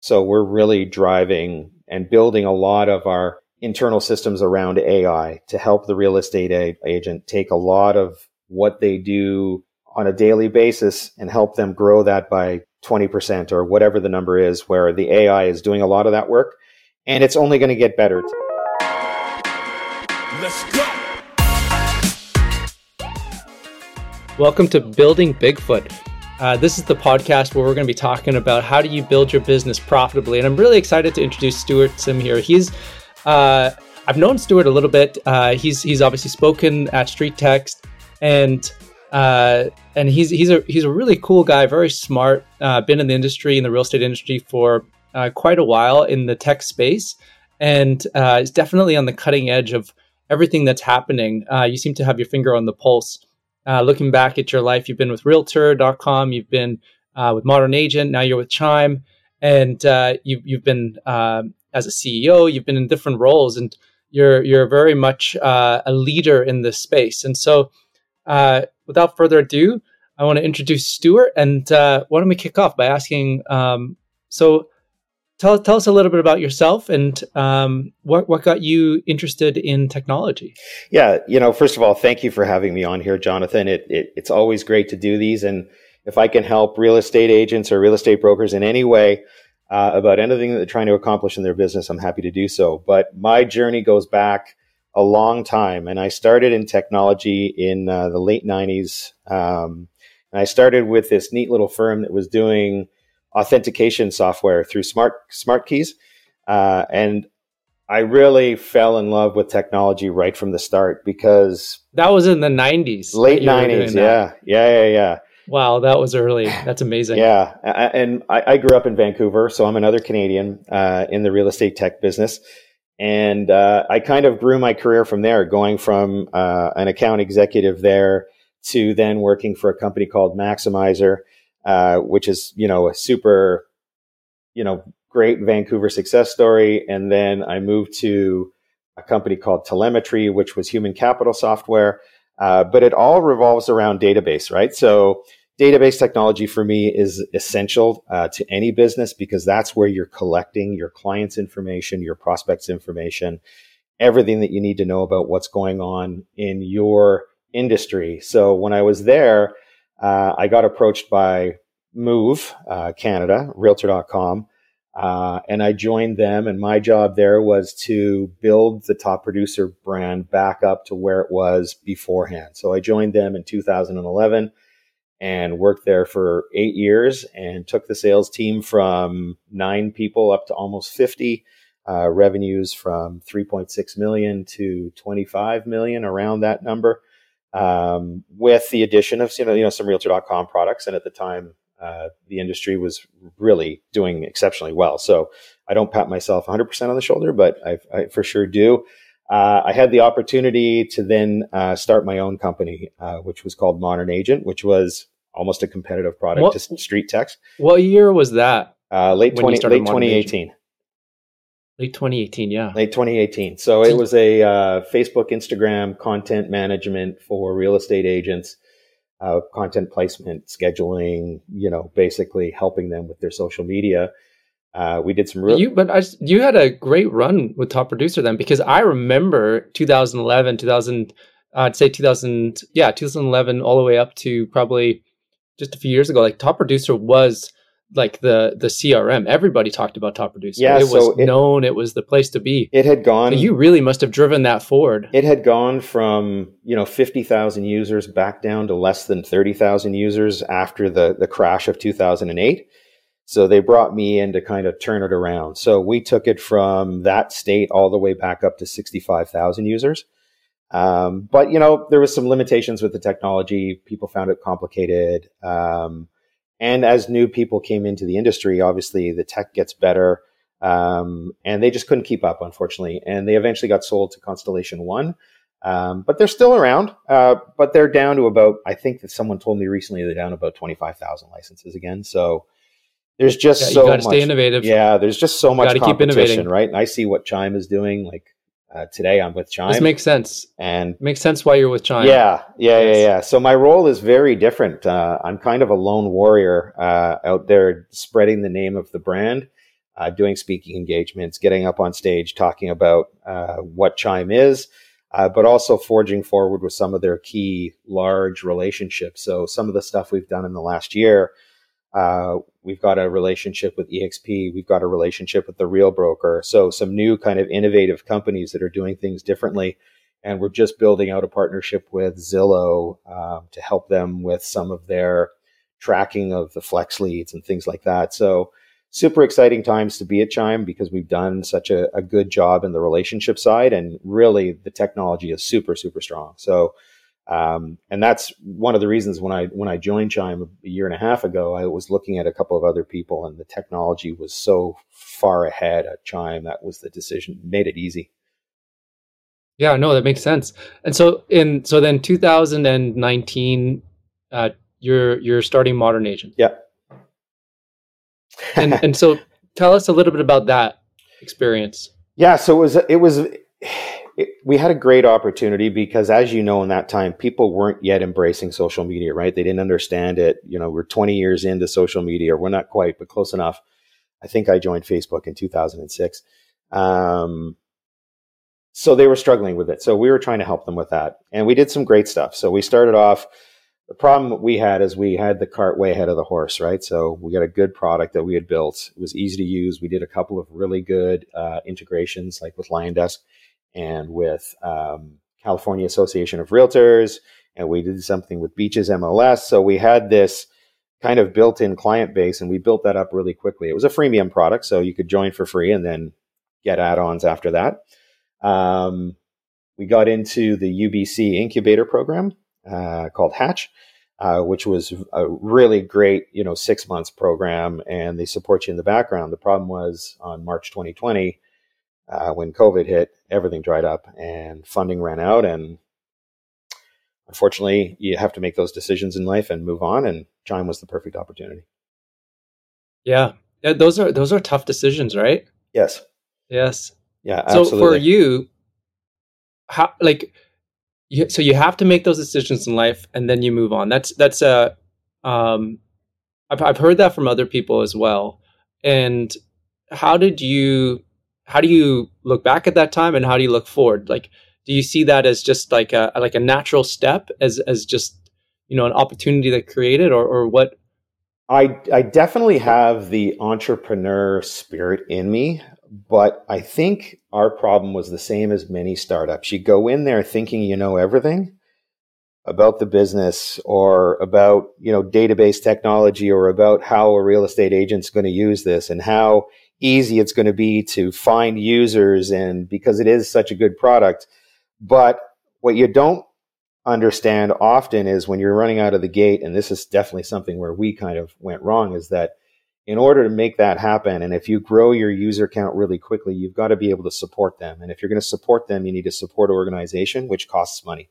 So we're really driving and building a lot of our internal systems around AI to help the real estate a- agent take a lot of what they do on a daily basis and help them grow that by 20% or whatever the number is, where the AI is doing a lot of that work. And it's only going to get better. Let's go. Welcome to Building Bigfoot. Uh, this is the podcast where we're going to be talking about how do you build your business profitably. And I'm really excited to introduce Stuart Sim here. He's uh, I've known Stuart a little bit. Uh, he's he's obviously spoken at Street Text, and uh, and he's he's a he's a really cool guy, very smart. Uh, been in the industry in the real estate industry for uh, quite a while in the tech space, and is definitely on the cutting edge of everything that's happening. You seem to have your finger on the pulse. Uh, looking back at your life, you've been with Realtor.com, you've been uh, with Modern Agent, now you're with Chime, and uh, you, you've been um, as a CEO, you've been in different roles, and you're you're very much uh, a leader in this space. And so, uh, without further ado, I want to introduce Stuart, and uh, why don't we kick off by asking? Um, so, tell tell us a little bit about yourself and um, what what got you interested in technology. Yeah, you know, first of all, thank you for having me on here, Jonathan. It, it it's always great to do these, and if I can help real estate agents or real estate brokers in any way uh, about anything that they're trying to accomplish in their business, I'm happy to do so. But my journey goes back a long time, and I started in technology in uh, the late '90s. Um, and I started with this neat little firm that was doing authentication software through smart smart keys, uh, and I really fell in love with technology right from the start because That was in the '90s. late that you '90s, that. yeah, yeah, yeah, yeah. Wow, that was early. That's amazing. Yeah, and I, I grew up in Vancouver, so I'm another Canadian uh, in the real estate tech business, and uh, I kind of grew my career from there, going from uh, an account executive there to then working for a company called Maximizer, uh, which is you know a super, you know, great Vancouver success story, and then I moved to a company called Talemetry, which was human capital software, uh, but it all revolves around database, right? So database technology for me is essential uh, to any business because that's where you're collecting your clients' information, your prospects' information, everything that you need to know about what's going on in your industry. So when I was there, uh, I got approached by Move uh, Canada, Realtor.com, uh, and I joined them. And my job there was to build the top producer brand back up to where it was beforehand. So I joined them in 2011 and worked there for eight years and took the sales team from nine people up to almost 50 uh, revenues from 3.6 million to 25 million around that number um, with the addition of you know, you know some realtor.com products and at the time uh, the industry was really doing exceptionally well so i don't pat myself 100% on the shoulder but i, I for sure do uh, I had the opportunity to then uh, start my own company, uh, which was called Modern Agent, which was almost a competitive product What- to Street Text. What year was that? Uh, late 20, late Modern 2018. Late 2018. Yeah. Late 2018. So it was a uh, Facebook, Instagram content management for real estate agents, uh, content placement, scheduling. You know, basically helping them with their social media. Uh, we did some real. You, but I, you had a great run with Top Producer then, because I remember 2011, 2000, uh, I'd say 2000, yeah, 2011, all the way up to probably just a few years ago. Like Top Producer was like the the CRM. Everybody talked about Top Producer. Yeah, it was so it- known. It was the place to be. it had gone. So you really must have driven that forward. it had gone from you know 50,000 users back down to less than 30,000 users after the the crash of 2008 so they brought me in to kind of turn it around so we took it from that state all the way back up to 65,000 users um, but you know there was some limitations with the technology people found it complicated um, and as new people came into the industry obviously the tech gets better um, and they just couldn't keep up, unfortunately. And they eventually got sold to Constellation One, um, but they're still around. Uh, but they're down to about, I think that someone told me recently they're down about twenty five thousand licenses again. So there's just Yeah, you so much. stay innovative. Yeah, there's just so much Gotta keep competition, innovating. right? And I see what Chime is doing. Like uh, today, I'm with Chime, This makes sense. and Makes sense why you're with Chime. yeah, yeah, yeah, yeah. So my role is very different. Uh, I'm kind of a lone warrior uh, out there spreading the name of the brand. uh, doing speaking engagements, getting up on stage, talking about uh, what Chime is, uh, but also forging forward with some of their key large relationships. So some of the stuff we've done in the last year, uh, we've got a relationship with EXP, we've got a relationship with the Real Broker. So some new kind of innovative companies that are doing things differently. And we're just building out a partnership with Zillow uh, to help them with some of their tracking of the flex leads and things like that. So super exciting times to be at Chime because we've done such a, a, good job in the relationship side, and really the technology is super super strong. So, um, and that's one of the reasons when I when I joined Chime a year and a half ago, I was looking at a couple of other people, and the technology was so far ahead at Chime that was the decision made it easy. Yeah, no, that makes sense. And so in so then 2019, uh, you're you're starting Modern Agent. Yeah and and so tell us a little bit about that experience. Yeah, so it was it was it, we had a great opportunity because as you know in that time people weren't yet embracing social media, right? They didn't understand it. You know, we're 20 years into social media. Or we're not quite, but close enough. I think I joined Facebook in 2006. Um, so they were struggling with it. So we were trying to help them with that. And we did some great stuff. So we started off the problem we had is we had the cart way ahead of the horse, right? So we got a good product that we had built. It was easy to use. We did a couple of really good uh, integrations, like with LionDesk and with um, California Association of Realtors, and we did something with Beaches MLS. So we had this kind of built-in client base, and we built that up really quickly. It was a freemium product, so you could join for free and then get add-ons after that. Um, we got into the UBC incubator program, uh, called Hatch, uh, which was a really great, you know, six months program, and they support you in the background. The problem was on March 2020, uh, when COVID hit, everything dried up and funding ran out, and unfortunately, you have to make those decisions in life and move on. And Chime was the perfect opportunity. Yeah, those are those are tough decisions, right? Yes. Yes. Yeah. Absolutely. So for you, how like you, so you have to make those decisions in life and then you move on that's that's a um I've, I've heard that from other people as well and how did you how do you look back at that time and how do you look forward like do you see that as just like a like a natural step as as just you know an opportunity that created or or what I I definitely have the entrepreneur spirit in me but I think our problem was the same as many startups. You go in there thinking you know everything about the business or about, you know, database technology or about how a real estate agent's going to use this and how easy it's going to be to find users and because it is such a good product. But what you don't understand often is when you're running out of the gate, and this is definitely something where we kind of went wrong, is that in order to make that happen, and if you grow your user count really quickly, you've got to be able to support them. And if you're going to support them, you need to support organization, which costs money.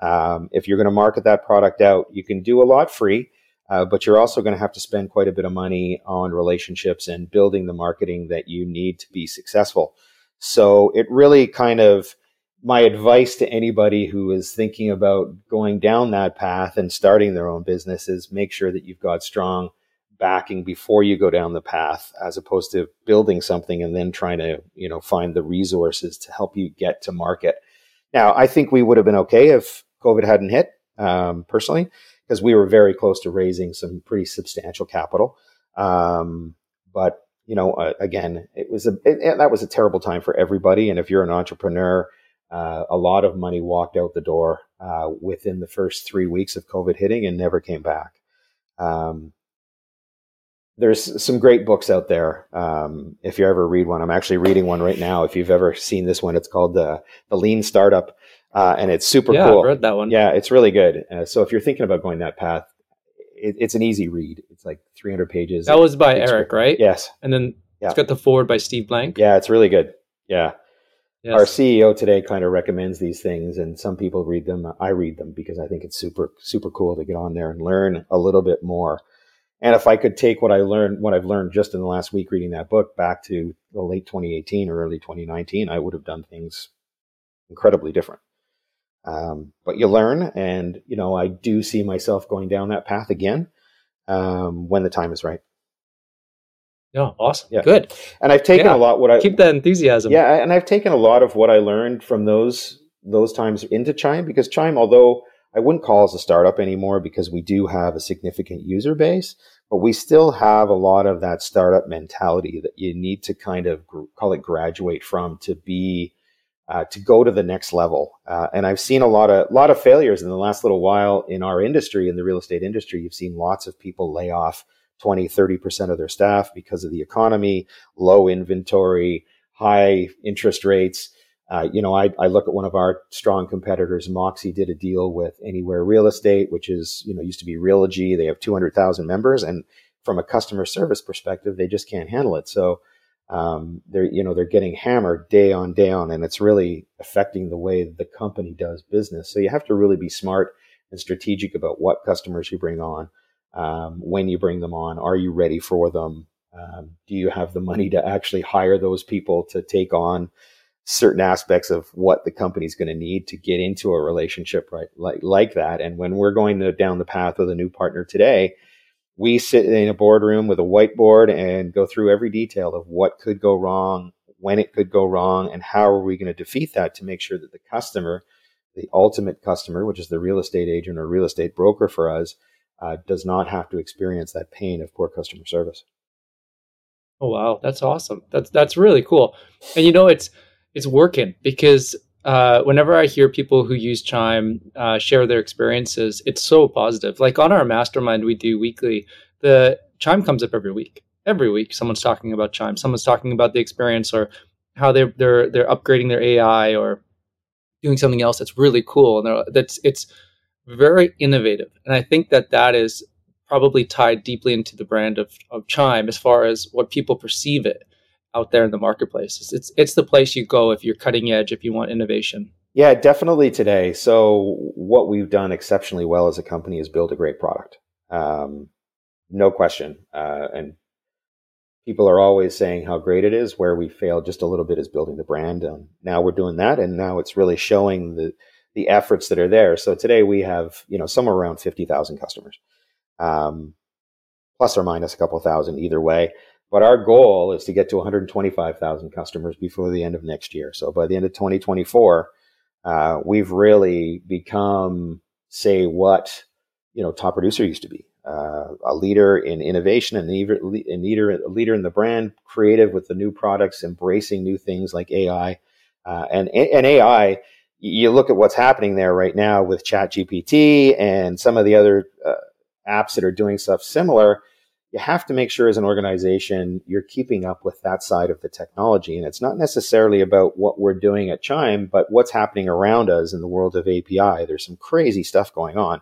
Um, if you're going to market that product out, you can do a lot free, uh, but you're also going to have to spend quite a bit of money on relationships and building the marketing that you need to be successful. So it really kind of my advice to anybody who is thinking about going down that path and starting their own business is make sure that you've got strong backing before you go down the path as opposed to building something and then trying to you know find the resources to help you get to market now i think we would have been okay if covid hadn't hit um, personally because we were very close to raising some pretty substantial capital um, but you know uh, again it was a it, that was a terrible time for everybody and if you're an entrepreneur uh, a lot of money walked out the door uh, within the first three weeks of covid hitting and never came back um, there's some great books out there. Um, if you ever read one, I'm actually reading one right now. If you've ever seen this one, it's called the the Lean Startup, uh, and it's super yeah, cool. I've read that one. Yeah, it's really good. Uh, so if you're thinking about going that path, it, it's an easy read. It's like 300 pages. That was by it's Eric, right? Yes. And then yeah. it's got the forward by Steve Blank. Yeah, it's really good. Yeah. Yes. Our CEO today kind of recommends these things, and some people read them. I read them because I think it's super super cool to get on there and learn a little bit more. And if I could take what I learned, what I've learned just in the last week reading that book back to the late 2018 or early 2019, I would have done things incredibly different. Um, but you learn, and you know, I do see myself going down that path again um, when the time is right. Yeah, awesome. Yeah. Good. And I've taken yeah. a lot what I keep that enthusiasm. Yeah, and I've taken a lot of what I learned from those those times into Chime because Chime, although I wouldn't call us a startup anymore because we do have a significant user base, but we still have a lot of that startup mentality that you need to kind of gr- call it graduate from to be uh, to go to the next level. Uh, and I've seen a lot of lot of failures in the last little while in our industry, in the real estate industry. You've seen lots of people lay off 20, 30% of their staff because of the economy, low inventory, high interest rates. Uh, you know, I, I, look at one of our strong competitors, Moxi did a deal with Anywhere Real Estate, which is, you know, used to be Realogy. They have 200,000 members. And from a customer service perspective, they just can't handle it. So, um, they're, you know, they're getting hammered day on day on, and it's really affecting the way the company does business. So you have to really be smart and strategic about what customers you bring on, um, when you bring them on. Are you ready for them? Um, do you have the money to actually hire those people to take on certain aspects of what the company's going to need to get into a relationship right like like that and when we're going to, down the path with a new partner today we sit in a boardroom with a whiteboard and go through every detail of what could go wrong when it could go wrong and how are we going to defeat that to make sure that the customer the ultimate customer which is the real estate agent or real estate broker for us uh, does not have to experience that pain of poor customer service. Oh wow. That's awesome. That's that's really cool. And you know it's it's working because uh, whenever I hear people who use Chime uh, share their experiences, it's so positive. Like on our mastermind we do weekly, the Chime comes up every week. Every week, someone's talking about Chime. Someone's talking about the experience or how they're they're they're upgrading their AI or doing something else that's really cool. And that's it's very innovative, and I think that that is probably tied deeply into the brand of of Chime as far as what people perceive it out there in the marketplace. It's it's the place you go if you're cutting edge, if you want innovation. Yeah, definitely today. So what we've done exceptionally well as a company is build a great product. Um, no question. Uh, and people are always saying how great it is. Where we failed just a little bit is building the brand. And now we're doing that, and now it's really showing the the efforts that are there. So today we have you know somewhere around fifty thousand customers, um, plus or minus a couple thousand either way. But our goal is to get to 125,000 customers before the end of next year. So by the end of 2024, uh, we've really become, say, what you know, top producer used to be. Uh, a leader in innovation and a leader, a leader in the brand, creative with the new products, embracing new things like AI. Uh, and, and AI, you look at what's happening there right now with ChatGPT and some of the other uh, apps that are doing stuff similar you have to make sure as an organization you're keeping up with that side of the technology. And it's not necessarily about what we're doing at Chime, but what's happening around us in the world of API. There's some crazy stuff going on.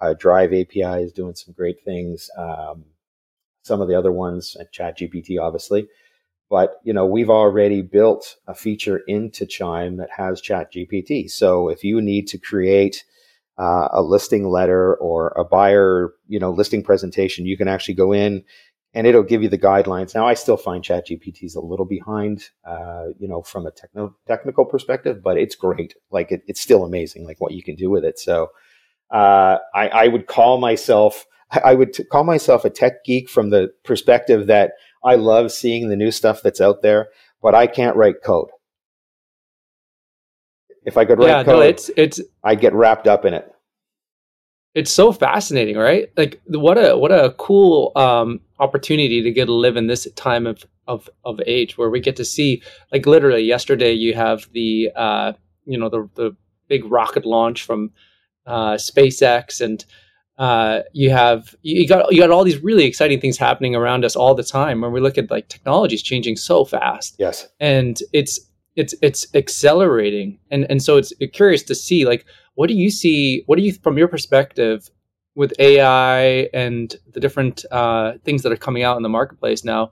Uh, Drive API is doing some great things. Um, some of the other ones, at ChatGPT, obviously. But you know, we've already built a feature into Chime that has ChatGPT. So if you need to create uh, a listing letter or a buyer, you know, listing presentation, you can actually go in and it'll give you the guidelines. Now, I still find ChatGPT is a little behind, uh, you know, from a techno- technical perspective, but it's great. Like it, it's still amazing, like what you can do with it. So, uh, I, I, would call myself, I would t- call myself a tech geek from the perspective that I love seeing the new stuff that's out there, but I can't write code. If I could write yeah, code, no, it's it's I get wrapped up in it. It's so fascinating, right? Like what a what a cool um, opportunity to get to live in this time of of of age where we get to see like literally yesterday you have the uh, you know the the big rocket launch from uh, SpaceX and uh, you have you got you got all these really exciting things happening around us all the time when we look at like technology is changing so fast. Yes, and it's it's it's accelerating and and so it's curious to see like what do you see what do you from your perspective with ai and the different uh, things that are coming out in the marketplace now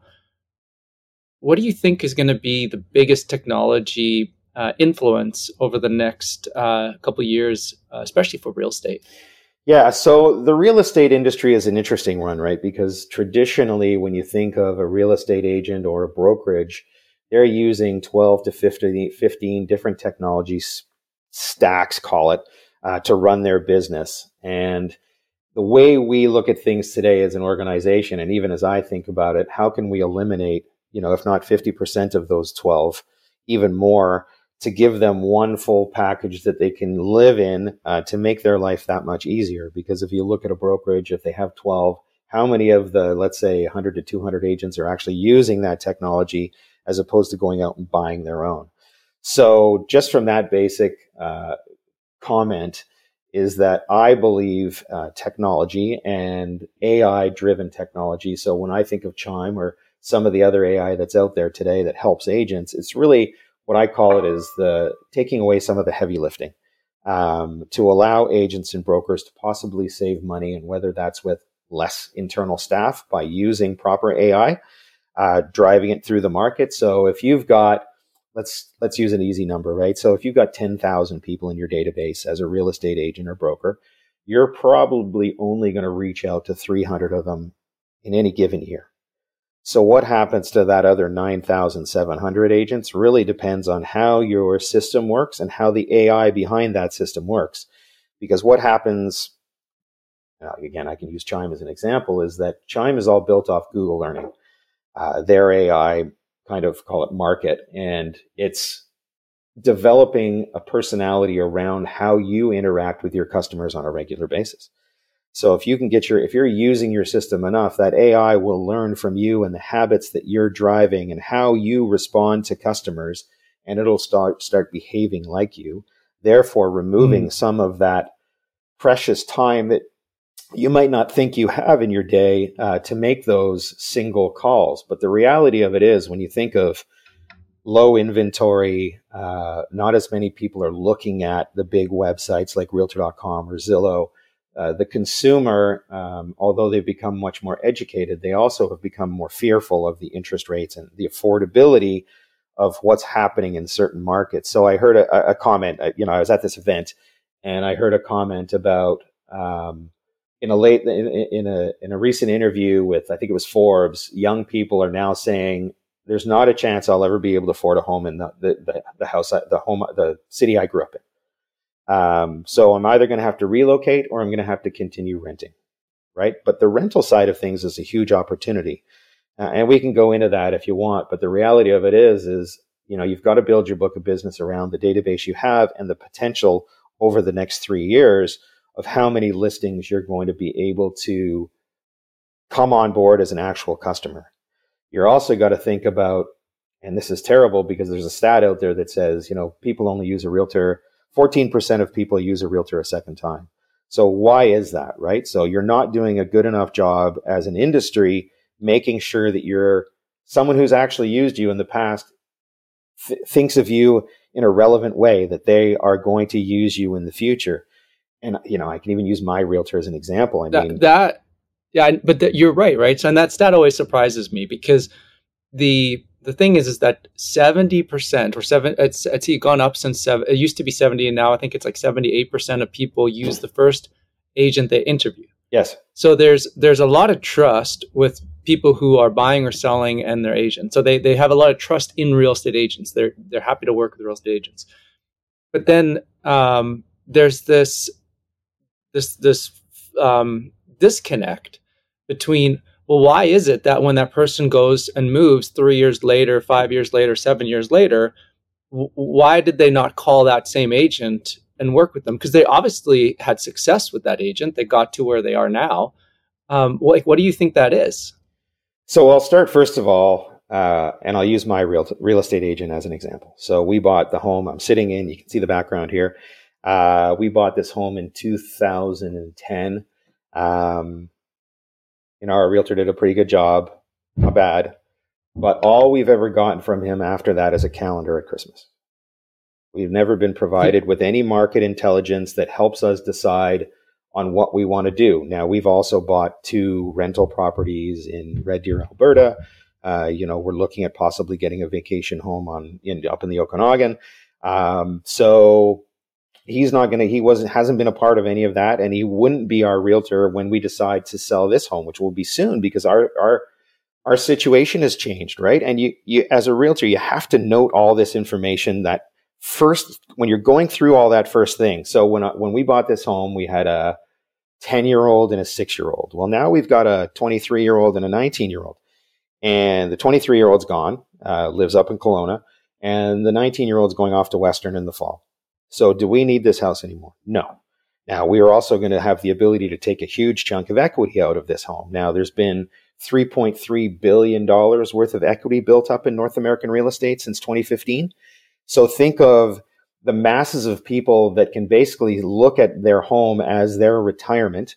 what do you think is going to be the biggest technology uh, influence over the next uh, couple years uh, especially for real estate yeah, so the real estate industry is an interesting one, right? Because traditionally, when you think of a real estate agent or a brokerage, they're using 12 to 15, 15 different technology stacks, call it, uh, to run their business. And the way we look at things today as an organization, and even as I think about it, how can we eliminate, you know, if not 50% of those 12, even more, to give them one full package that they can live in uh, to make their life that much easier? Because if you look at a brokerage, if they have 12, how many of the, let's say, 100 to 200 agents are actually using that technology as opposed to going out and buying their own? So, just from that basic uh, comment, is that I believe uh, technology and AI driven technology. So when I think of Chime or some of the other AI that's out there today that helps agents, it's really what I call it is the taking away some of the heavy lifting um, to allow agents and brokers to possibly save money, and whether that's with less internal staff by using proper AI, uh, driving it through the market. So if you've got let's let's use an easy number, right? So if you've got 10,000 people in your database as a real estate agent or broker, you're probably only going to reach out to 300 of them in any given year. So what happens to that other 9,700 agents really depends on how your system works and how the AI behind that system works. Because what happens again, I can use Chime as an example, is that Chime is all built off Google Learning. Uh, their AI kind of call it market. And it's developing a personality around how you interact with your customers on a regular basis. So if you can get your, if you're using your system enough, that AI will learn from you and the habits that you're driving and how you respond to customers, and it'll start start behaving like you. Therefore, removing mm. some of that precious time that you might not think you have in your day uh, to make those single calls. But the reality of it is, when you think of low inventory, uh, not as many people are looking at the big websites like Realtor.com or Zillow. Uh, the consumer, um, although they've become much more educated, they also have become more fearful of the interest rates and the affordability of what's happening in certain markets. So I heard a, a comment. Uh, you know, I was at this event, and I heard a comment about um, in a late in, in, a in a recent interview with I think it was Forbes, young people are now saying there's not a chance I'll ever be able to afford a home in the the, the, the house the home the city I grew up in. Um, so I'm either going to have to relocate or I'm going to have to continue renting, right? But the rental side of things is a huge opportunity, uh, and we can go into that if you want. But the reality of it is, is you know you've got to build your book of business around the database you have and the potential over the next three years of how many listings you're going to be able to come on board as an actual customer. You're also got to think about, and this is terrible because there's a stat out there that says, you know, people only use a realtor, 14% of people use a realtor a second time. So why is that, right? So you're not doing a good enough job as an industry making sure that you're someone who's actually used you in the past th- thinks of you in a relevant way that they are going to use you in the future and you know, I can even use my realtor as an example. I that, mean, that yeah, but you're right, right? So, and that stat always surprises me because the the thing is, is that seventy percent or seven, it's it's gone up since seven. It used to be seventy, and now I think it's like seventy eight percent of people use the first agent they interview. Yes. So there's there's a lot of trust with people who are buying or selling and their agents. So they they have a lot of trust in real estate agents. They're they're happy to work with real estate agents. But then um, there's this this this um, disconnect between well why is it that when that person goes and moves three years later five years later seven years later w- why did they not call that same agent and work with them because they obviously had success with that agent they got to where they are now um, what, what do you think that is so i'll start first of all uh, and I'll use my real real estate agent as an example. So we bought the home I'm sitting in. You can see the background here. Uh, we bought this home in 2010. Um, you know, our realtor did a pretty good job, not bad. But all we've ever gotten from him after that is a calendar at Christmas. We've never been provided with any market intelligence that helps us decide on what we want to do. Now, we've also bought two rental properties in Red Deer, Alberta. Uh, you know, we're looking at possibly getting a vacation home on in, up in the Okanagan. Um, so he's not going to he wasn't hasn't been a part of any of that and he wouldn't be our realtor when we decide to sell this home which will be soon because our our our situation has changed right and you you as a realtor you have to note all this information that first when you're going through all that first thing so when when we bought this home we had a 10 year old and a six year old. Well, now we've got a 23 year old and a 19 year old. And the 23 year old's gone, uh, lives up in Kelowna, and the 19 year old's going off to Western in the fall. So, do we need this house anymore? No. Now, we are also going to have the ability to take a huge chunk of equity out of this home. Now, there's been $3.3 billion worth of equity built up in North American real estate since 2015. So, think of the masses of people that can basically look at their home as their retirement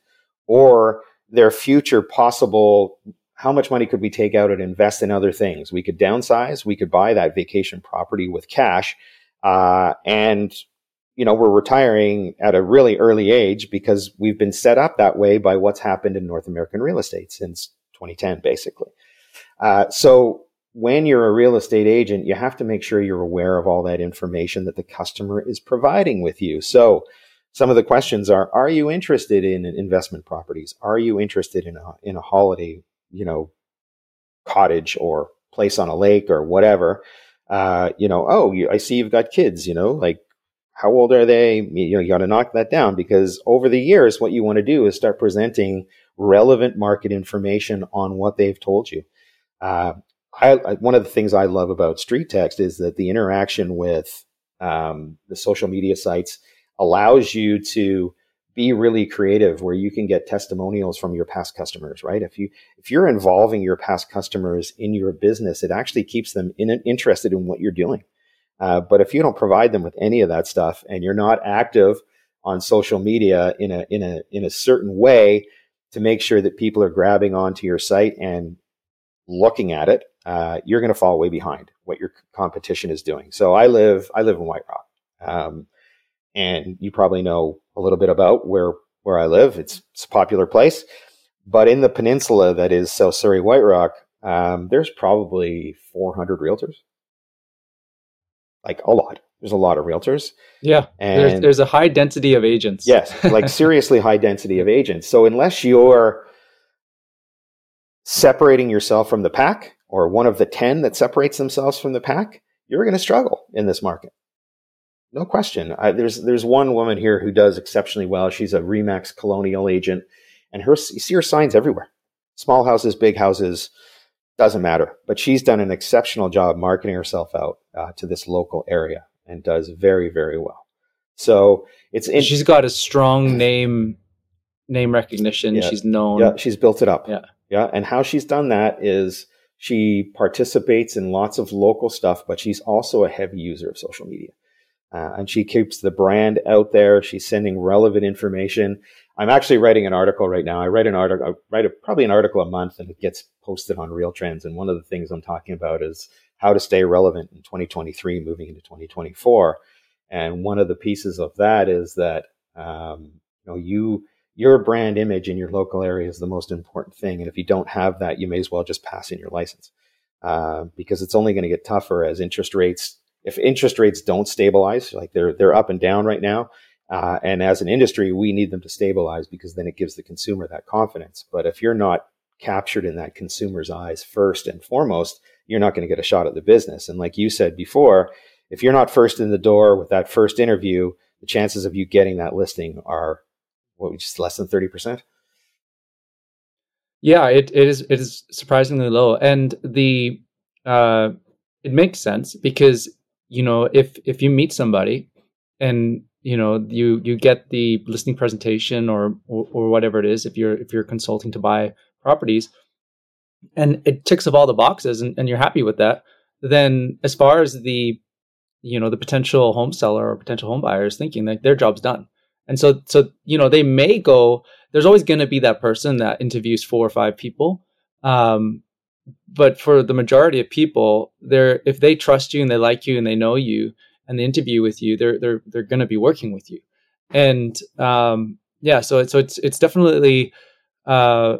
or their future possible how much money could we take out and invest in other things we could downsize we could buy that vacation property with cash uh, and you know we're retiring at a really early age because we've been set up that way by what's happened in north american real estate since 2010 basically uh, so when you're a real estate agent, you have to make sure you're aware of all that information that the customer is providing with you. So some of the questions are, are you interested in investment properties? Are you interested in a, in a holiday, you know, cottage or place on a lake or whatever? Uh, you know, oh, you, I see you've got kids, you know, like how old are they? You know, you got to knock that down because over the years, what you want to do is start presenting relevant market information on what they've told you. Uh, I, I, one of the things I love about Street Text is that the interaction with um, the social media sites allows you to be really creative where you can get testimonials from your past customers right if you if you're involving your past customers in your business it actually keeps them in, interested in what you're doing uh, but if you don't provide them with any of that stuff and you're not active on social media in a in a in a certain way to make sure that people are grabbing onto your site and looking at it uh, you're going to fall way behind what your competition is doing. So I live I live in White Rock, um, and you probably know a little bit about where where I live. It's, it's a popular place, but in the peninsula that is South Surrey White Rock, um, there's probably 400 realtors, like a lot. There's a lot of realtors. Yeah, and there's, there's a high density of agents. yes, like seriously high density of agents. So unless you're separating yourself from the pack or one of the 10 that separates themselves from the pack, you're going to struggle in this market. No question. I, there's there's one woman here who does exceptionally well. She's a Remax Colonial agent, and her you see her signs everywhere. Small houses, big houses, doesn't matter. But she's done an exceptional job marketing herself out uh, to this local area and does very very well. So it's in- she's got a strong name name recognition. Yeah. She's known. Yeah, she's built it up. Yeah, yeah. And how she's done that is she participates in lots of local stuff, but she's also a heavy user of social media. Uh, and she keeps the brand out there. She's sending relevant information. I'm actually writing an article right now. I write an article, I write a, probably an article a month and it gets posted on RealTrends. And one of the things I'm talking about is how to stay relevant in 2023 moving into 2024. And one of the pieces of that is that, um, you know, you, your brand image in your local area is the most important thing. And if you don't have that, you may as well just pass in your license uh, because it's only going to get tougher as interest rates. If interest rates don't stabilize, like they're they're up and down right now, uh, and as an industry, we need them to stabilize because then it gives the consumer that confidence. But if you're not captured in that consumer's eyes first and foremost, you're not going to get a shot at the business. And like you said before, if you're not first in the door with that first interview, the chances of you getting that listing are what just less than 30%? Yeah, it, it is it is surprisingly low. And the uh it makes sense because you know if if you meet somebody and you know you you get the listing presentation or, or, or whatever it is if you're if you're consulting to buy properties and it ticks off all the boxes and, and you're happy with that then as far as the you know the potential home seller or potential home buyer is thinking that their job's done and so, so you know, they may go. There's always going to be that person that interviews four or five people. Um, but for the majority of people, they're if they trust you and they like you and they know you and they interview with you, they're they're they're going to be working with you. And um, yeah, so so it's it's definitely uh,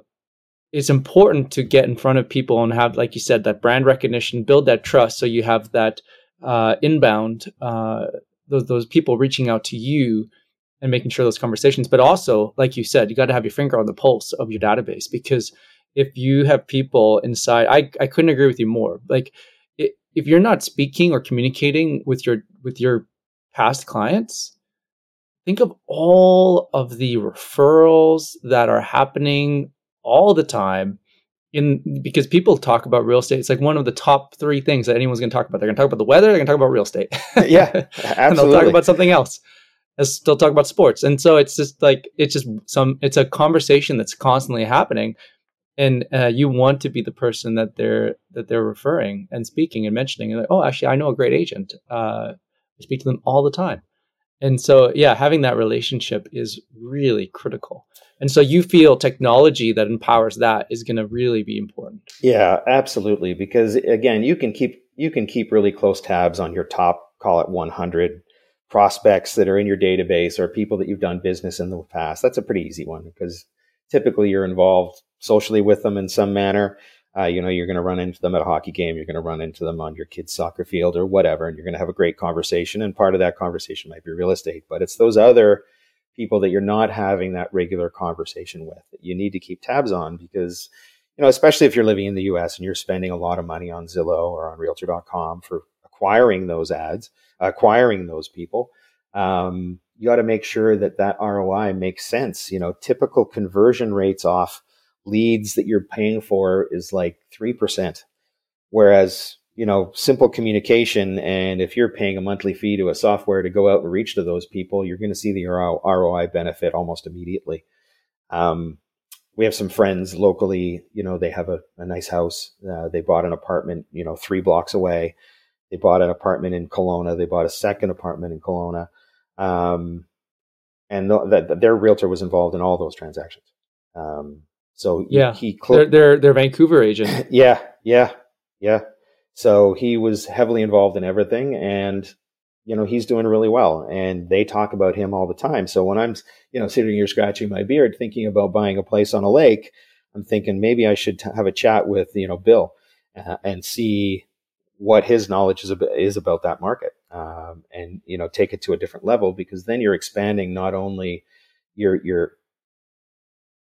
it's important to get in front of people and have, like you said, that brand recognition, build that trust, so you have that uh, inbound uh, those those people reaching out to you and making sure those conversations. But also, like you said, you got to have your finger on the pulse of your database because if you have people inside, I, I couldn't agree with you more. Like if you're not speaking or communicating with your with your past clients, think of all of the referrals that are happening all the time in because people talk about real estate. It's like one of the top three things that anyone's going to talk about. They're going to talk about the weather. They're going to talk about real estate. yeah, absolutely. and they'll talk about something else. And still talk about sports. And so it's just like it's just some. It's a conversation that's constantly happening, and uh, you want to be the person that they're that they're referring and speaking and mentioning. And like, oh, actually, I know a great agent. Uh, I speak to them all the time. And so, yeah, having that relationship is really critical. And so you feel technology that empowers that is going to really be important. Yeah, absolutely. Because again, you can keep you can keep really close tabs on your top, call it 100 prospects that are in your database or people that you've done business in the past. That's a pretty easy one because typically you're involved socially with them in some manner. Uh, you know, you're going to run into them at a hockey game. You're going to run into them on your kid's soccer field or whatever, and you're going to have a great conversation. And part of that conversation might be real estate, but it's those other people that you're not having that regular conversation with that you need to keep tabs on because, you know, especially if you're living in the U.S. and you're spending a lot of money on Zillow or on Realtor.com for acquiring those ads, acquiring those people. Um, you got to make sure that that ROI makes sense. You know, typical conversion rates off leads that you're paying for is like 3%. Whereas, you know, simple communication, and if you're paying a monthly fee to a software to go out and reach to those people, you're going to see the ROI benefit almost immediately. Um, we have some friends locally, you know, they have a, a nice house. Uh, they bought an apartment, you know, three blocks away. They bought an apartment in Kelowna. They bought a second apartment in Kelowna. Um, and th- th- their realtor was involved in all those transactions. Um, so yeah, he, he cl- they're, they're, Vancouver agent. yeah, yeah, yeah. So he was heavily involved in everything, and you know he's doing really well. And they talk about him all the time. So when I'm you know sitting here scratching my beard, thinking about buying a place on a lake, I'm thinking maybe I should t- have a chat with you know Bill uh, and see what his knowledge is about, is about that market, um, and you know take it to a different level because then you're expanding not only your your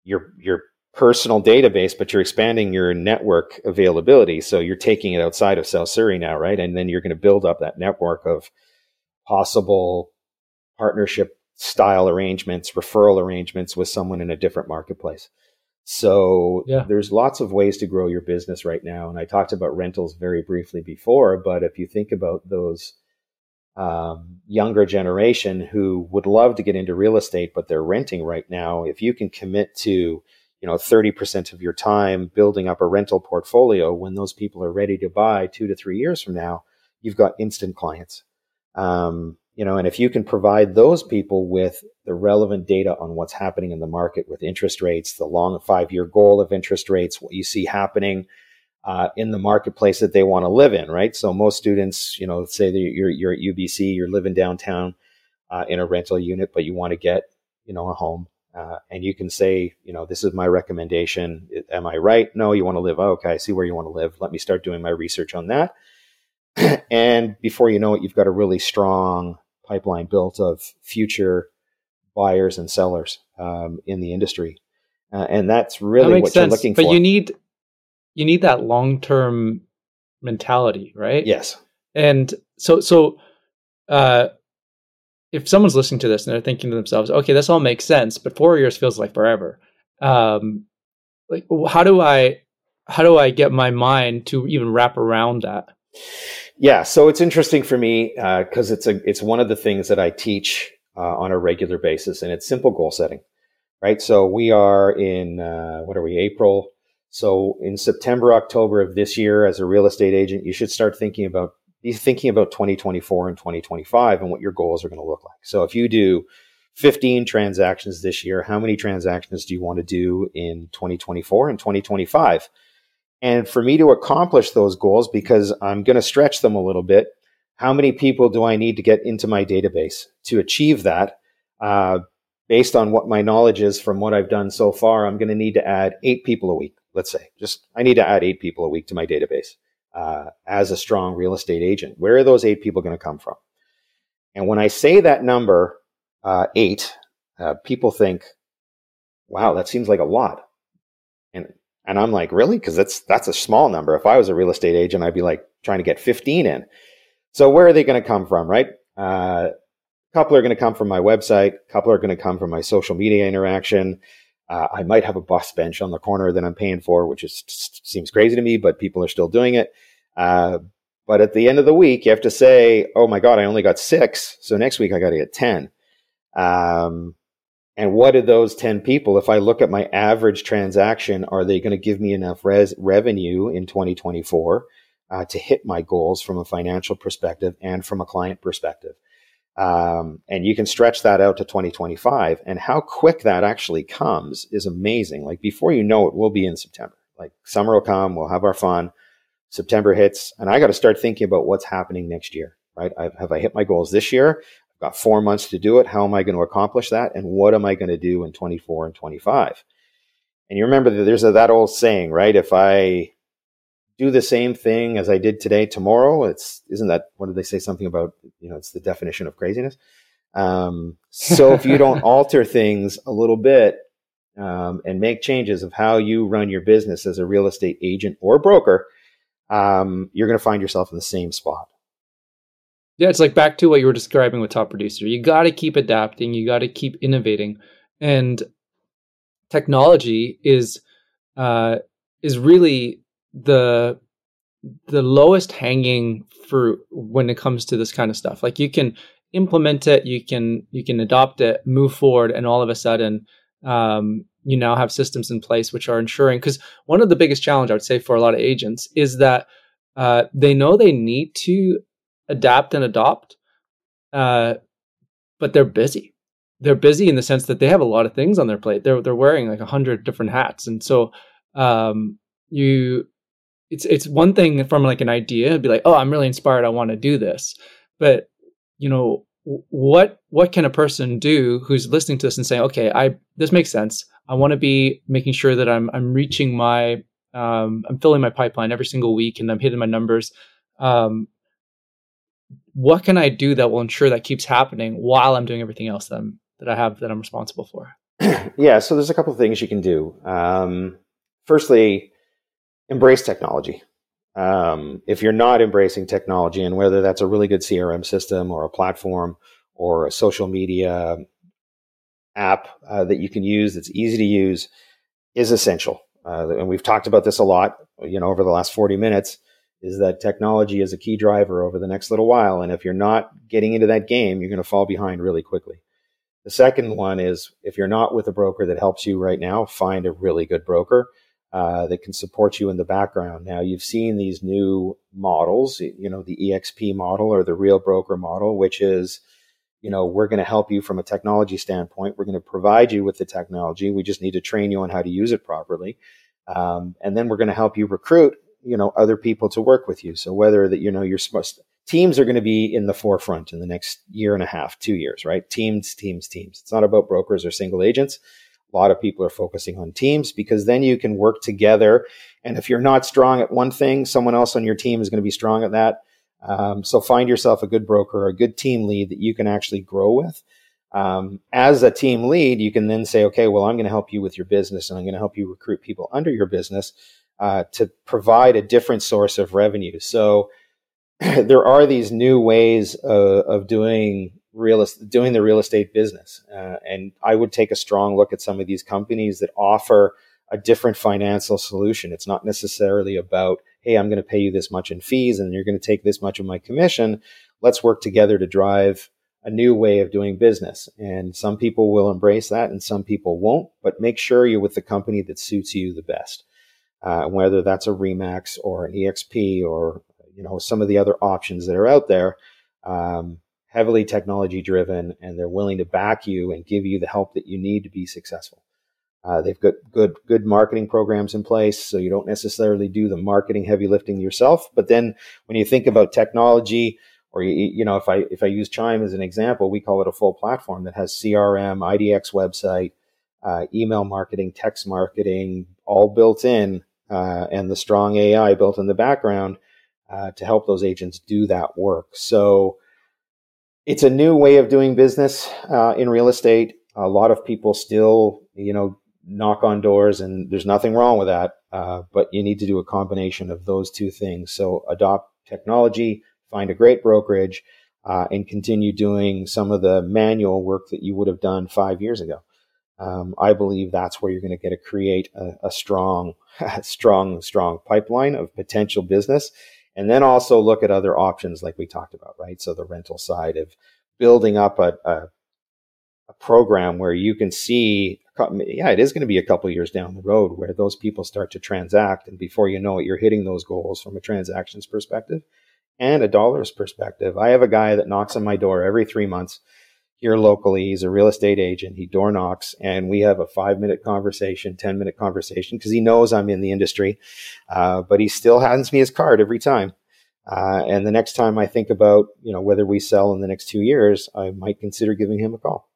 your your personal database, but you're expanding your network availability. So you're taking it outside of South Surrey now, right? And then you're going to build up that network of possible partnership style arrangements, referral arrangements with someone in a different marketplace. So yeah. there's lots of ways to grow your business right now. And I talked about rentals very briefly before, but if you think about those um, younger generation who would love to get into real estate, but they're renting right now, if you can commit to you know 30% of your time building up a rental portfolio when those people are ready to buy two to three years from now you've got instant clients. Um, you know and if you can provide those people with the relevant data on what's happening in the market with interest rates the long five year goal of interest rates what you see happening uh, in the marketplace that they want to live in right so most students you know say that you're, you're at ubc you're living downtown uh, in a rental unit but you want to get you know a home uh, and you can say, you know, this is my recommendation. Am I right? No, you want to live. Oh, okay, I see where you want to live. Let me start doing my research on that. and before you know it, you've got a really strong pipeline built of future buyers and sellers um, in the industry. Uh, and that's really that what sense, you're looking for. But you need you need that long term mentality, right? Yes. And so so uh, if someone's listening to this and they're thinking to themselves, okay, this all makes sense, but four years feels like forever. Um, like, how do I, how do I get my mind to even wrap around that? Yeah, so it's interesting for me because uh, it's a, it's one of the things that I teach uh, on a regular basis, and it's simple goal setting, right? So we are in uh, what are we, April? So in September, October of this year, as a real estate agent, you should start thinking about be thinking about 2024 and 2025 and what your goals are going to look like. So if you do 15 transactions this year, how many transactions do you want to do in 2024 and 2025? And for me to accomplish those goals, because I'm going to stretch them a little bit, how many people do I need to get into my database to achieve that? Uh, based on what my knowledge is from what I've done so far, I'm going to need to add eight people a week. Let's say, just I need to add eight people a week to my database uh, as a strong real estate agent. Where are those eight people going to come from? And when I say that number, uh, eight, uh, people think, wow, that seems like a lot. And, and I'm like, really? Because that's, that's a small number. If I was a real estate agent, I'd be like trying to get 15 in. So where are they going to come from, right? Uh, A couple are going to come from my website. A couple are going to come from my social media interaction. Uh, I might have a bus bench on the corner that I'm paying for, which is seems crazy to me, but people are still doing it. Uh, but at the end of the week, you have to say, "Oh my God, I only got six, so next week I got to get 10. Um, and what did those 10 people, if I look at my average transaction, are they going to give me enough res- revenue in 2024 uh, to hit my goals from a financial perspective and from a client perspective? Um, and you can stretch that out to 2025. And how quick that actually comes is amazing. Like before you know it, we'll be in September. Like summer will come, we'll have our fun. September hits, and I got to start thinking about what's happening next year, right? I've, have I hit my goals this year? I've got four months to do it. How am I going to accomplish that? And what am I going to do in 24 and 25? And you remember that there's a, that old saying, right? If I do the same thing as I did today tomorrow, it's isn't that what did they say something about? You know, it's the definition of craziness. Um, so if you don't alter things a little bit um, and make changes of how you run your business as a real estate agent or broker, um, you're going to find yourself in the same spot. Yeah, it's like back to what you were describing with top producer. You got to keep adapting. You got to keep innovating, and technology is uh, is really the the lowest hanging fruit when it comes to this kind of stuff. Like you can implement it, you can you can adopt it, move forward, and all of a sudden, um, you now have systems in place which are ensuring. Because one of the biggest challenge I would say for a lot of agents is that uh, they know they need to adapt and adopt, uh, but they're busy. They're busy in the sense that they have a lot of things on their plate. They're they're wearing like a hundred different hats, and so um, you it's it's one thing from like an idea be like, oh, I'm really inspired. I want to do this. But you know, what what can a person do who's listening to this and saying, okay, I this makes sense. I want to be making sure that I'm I'm reaching my um, I'm filling my pipeline every single week and I'm hitting my numbers. Um, what can I do that will ensure that keeps happening while I'm doing everything else that I'm, that I have that I'm responsible for? yeah, so there's a couple of things you can do. Um, firstly, embrace technology. Um, if you're not embracing technology, and whether that's a really good CRM system or a platform or a social media app uh, that you can use that's easy to use, is essential. Uh, and we've talked about this a lot, you know, over the last 40 minutes. Is that technology is a key driver over the next little while, and if you're not getting into that game, you're going to fall behind really quickly. The second one is if you're not with a broker that helps you right now, find a really good broker uh, that can support you in the background. Now, you've seen these new models, you know, the EXP model or the real broker model, which is, you know, we're going to help you from a technology standpoint. We're going to provide you with the technology. We just need to train you on how to use it properly. Um, and then we're going to help you recruit, you know, other people to work with you. So whether that, you know, your teams are going to be in the forefront in the next year and a half, two years, right? Teams, teams, teams. It's not about brokers or single agents a lot of people are focusing on teams because then you can work together. And if you're not strong at one thing, someone else on your team is going to be strong at that. Um, so find yourself a good broker, a good team lead that you can actually grow with. Um, as a team lead, you can then say, okay, well, I'm going to help you with your business and I'm going to help you recruit people under your business uh, to provide a different source of revenue. So there are these new ways of, of doing real doing the real estate business. Uh, and I would take a strong look at some of these companies that offer a different financial solution. It's not necessarily about, hey, I'm going to pay you this much in fees and you're going to take this much of my commission. Let's work together to drive a new way of doing business. And some people will embrace that and some people won't, but make sure you're with the company that suits you the best. Uh, whether that's a Remax or an EXP or you know some of the other options that are out there, um, heavily technology driven and they're willing to back you and give you the help that you need to be successful. Uh, they've got good good marketing programs in place, so you don't necessarily do the marketing heavy lifting yourself. But then when you think about technology, or you, you know, if I if I use Chime as an example, we call it a full platform that has CRM, IDX website, uh, email marketing, text marketing, all built in, uh, and the strong AI built in the background uh, to help those agents do that work. So it's a new way of doing business uh, in real estate. A lot of people still, you know, knock on doors, and there's nothing wrong with that. Uh, but you need to do a combination of those two things. So adopt technology, find a great brokerage, uh, and continue doing some of the manual work that you would have done five years ago. Um, I believe that's where you're going to get to create a, a strong, strong, strong pipeline of potential business. And then also look at other options like we talked about, right? So the rental side of building up a, a, a program where you can see, yeah, it is going to be a couple years down the road where those people start to transact. And before you know it, you're hitting those goals from a transactions perspective and a dollars perspective. I have a guy that knocks on my door every three months here locally. He's a real estate agent. He door knocks and we have a five minute conversation, 10 minute conversation because he knows I'm in the industry. Uh, but he still hands me his card every time. Uh, and the next time I think about, you know, whether we sell in the next two years, I might consider giving him a call.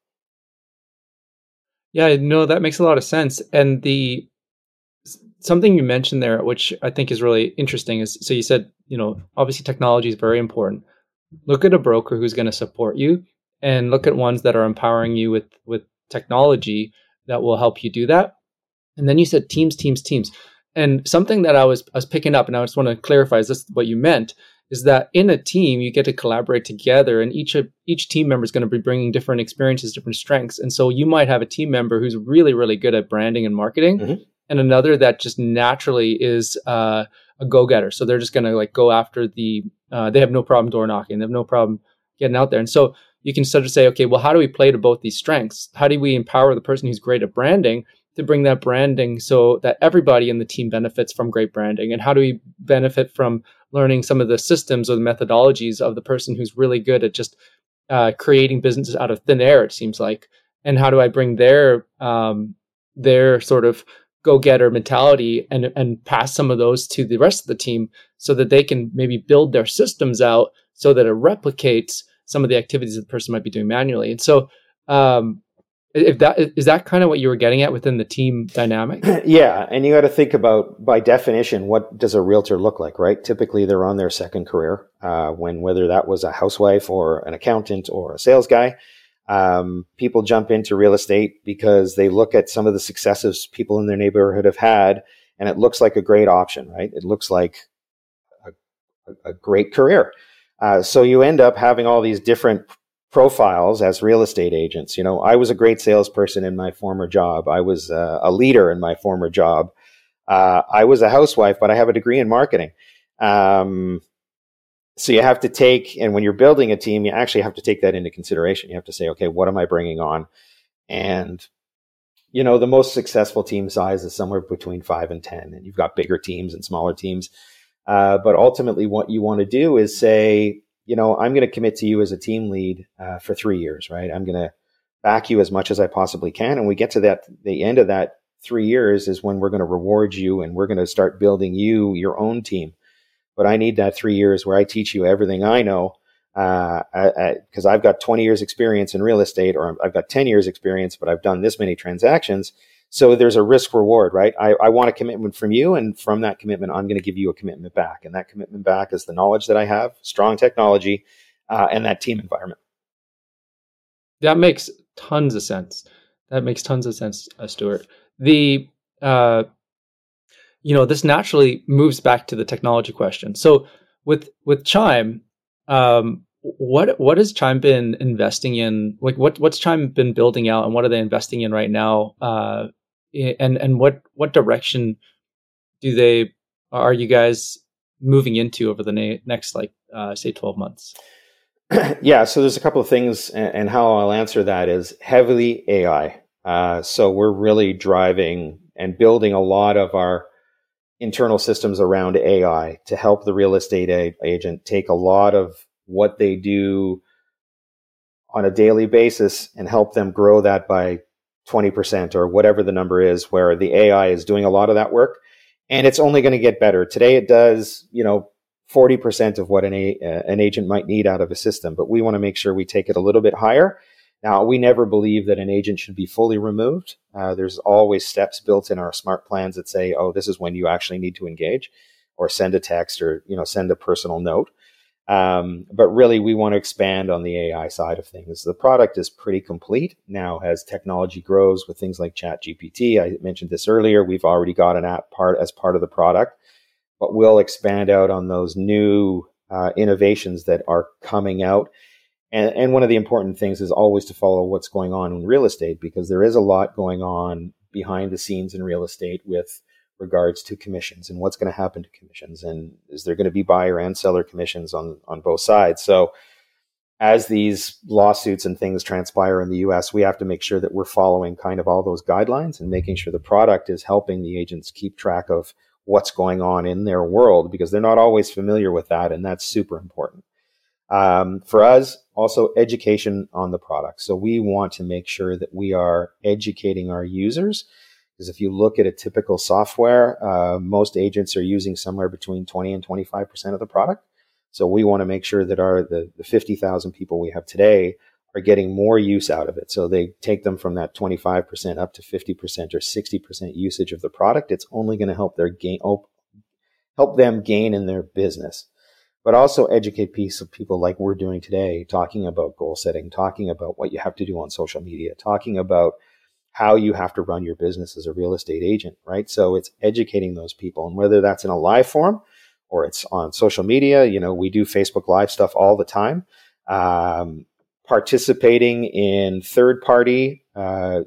Yeah, no, that makes a lot of sense. And the something you mentioned there, which I think is really interesting, is so you said, you know, obviously technology is very important. Look at a broker who's going to support you, and look at ones that are empowering you with with technology that will help you do that. And then you said teams, teams, teams. And something that I was I was picking up, and I just want to clarify: is this what you meant? Is that in a team you get to collaborate together, and each of each team member is going to be bringing different experiences, different strengths, and so you might have a team member who's really, really good at branding and marketing, mm-hmm and another that just naturally is uh, a go-getter. So they're just going to like go after the. Uh, they have no problem door knocking. They have no problem getting out there. And so you can sort of say, okay, well, how do we play to both these strengths? How do we empower the person who's great at branding to bring that branding so that everybody in the team benefits from great branding? And how do we benefit from learning some of the systems or the methodologies of the person who's really good at just uh, creating businesses out of thin air? It seems like. And how do I bring their um, their sort of go getter mentality and and pass some of those to the rest of the team so that they can maybe build their systems out so that it replicates some of the activities that the person might be doing manually. And so um, if that is that kind of what you were getting at within the team dynamic yeah and you got to think about by definition what does a realtor look like right typically they're on their second career uh, when whether that was a housewife or an accountant or a sales guy um, people jump into real estate because they look at some of the successes people in their neighborhood have had, and it looks like a great option, right? It looks like a, a great career. Uh, so you end up having all these different profiles as real estate agents. You know, I was a great salesperson in my former job. I was uh, a leader in my former job. Uh, I was a housewife, but I have a degree in marketing. Um, so you have to take and when you're building a team you actually have to take that into consideration you have to say okay what am i bringing on and you know the most successful team size is somewhere between 5 and 10 and you've got bigger teams and smaller teams uh, but ultimately what you want to do is say you know i'm going to commit to you as a team lead uh, for three years right? I'm going to back you as much as i possibly can. And we get to that the end of that three years is when we're going to reward you and we're going to start building you your own team. But I need that three years where I teach you everything I know because uh, I've got 20 years experience in real estate or I've got 10 years experience, but I've done this many transactions. So there's a risk reward, right? I, I want a commitment from you. And from that commitment, I'm going to give you a commitment back. And that commitment back is the knowledge that I have, strong technology, uh, and that team environment. That makes tons of sense. That makes tons of sense, uh, Stuart. The uh, you know, this naturally moves back to the technology question. So with with Chime, um, what what has Chime been investing in? Like what what's Chime been building out, and what are they investing in right now? Uh, and and what what direction do they are you guys moving into over the na- next like uh, say twelve months? yeah, so there's a couple of things, and, and how I'll answer that is heavily AI. Uh, so we're really driving and building a lot of our internal systems around AI to help the real estate a- agent take a lot of what they do on a daily basis and help them grow that by 20% or whatever the number is where the AI is doing a lot of that work and it's only going to get better. Today it does, you know, 40% of what an, a- an agent might need out of a system, but we want to make sure we take it a little bit higher now, we never believe that an agent should be fully removed. Uh, there's always steps built in our smart plans that say, oh, this is when you actually need to engage or send a text or, you know, send a personal note. Um, but really, we want to expand on the AI side of things. The product is pretty complete now as technology grows with things like Chat GPT. I mentioned this earlier. We've already got an app part as part of the product, but we'll expand out on those new uh, innovations that are coming out And, and one of the important things is always to follow what's going on in real estate because there is a lot going on behind the scenes in real estate with regards to commissions and what's going to happen to commissions and is there going to be buyer and seller commissions on on both sides. So as these lawsuits and things transpire in the US we have to make sure that we're following kind of all those guidelines and making sure the product is helping the agents keep track of what's going on in their world because they're not always familiar with that and that's super important. Um, for us also education on the product. So we want to make sure that we are educating our users because if you look at a typical software, uh, most agents are using somewhere between 20 and 25% of the product. So we want to make sure that our the, the 50,000 people we have today are getting more use out of it. So they take them from that 25% up to 50% or 60% usage of the product. It's only going to help their gain, help them gain in their business, but also educate piece of people like we're doing today, talking about goal setting, talking about what you have to do on social media, talking about how you have to run your business as a real estate agent, right? So it's educating those people, and whether that's in a live form or it's on social media, you know, we do Facebook Live stuff all the time. Um, participating in third party uh,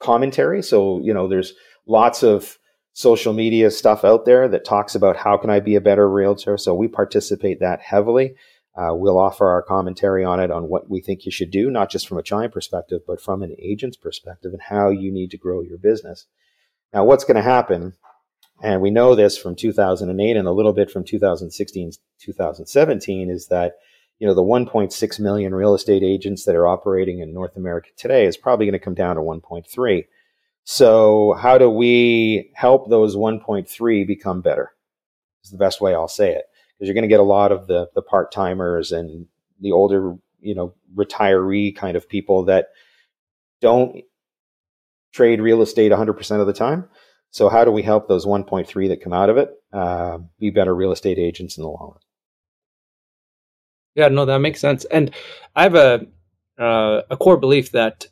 commentary. So, you know, there's lots of social media stuff out there that talks about how can I be a better realtor. So we participate that heavily. Uh, we'll offer our commentary on it on what we think you should do, not just from a Chime perspective, but from an agent's perspective and how you need to grow your business. Now, what's going to happen, and we know this from 2008 and a little bit from 2016, 2017, is that you know the 1.6 million real estate agents that are operating in North America today is probably going to come down to 1.3. So, how do we help those 1.3 become better? Is the best way I'll say it because you're going to get a lot of the the part timers and the older you know retiree kind of people that don't trade real estate 100% of the time. So how do we help those 1.3 that come out of it uh, be better real estate agents in the long run? Yeah, no, that makes sense. And I have a uh, a core belief that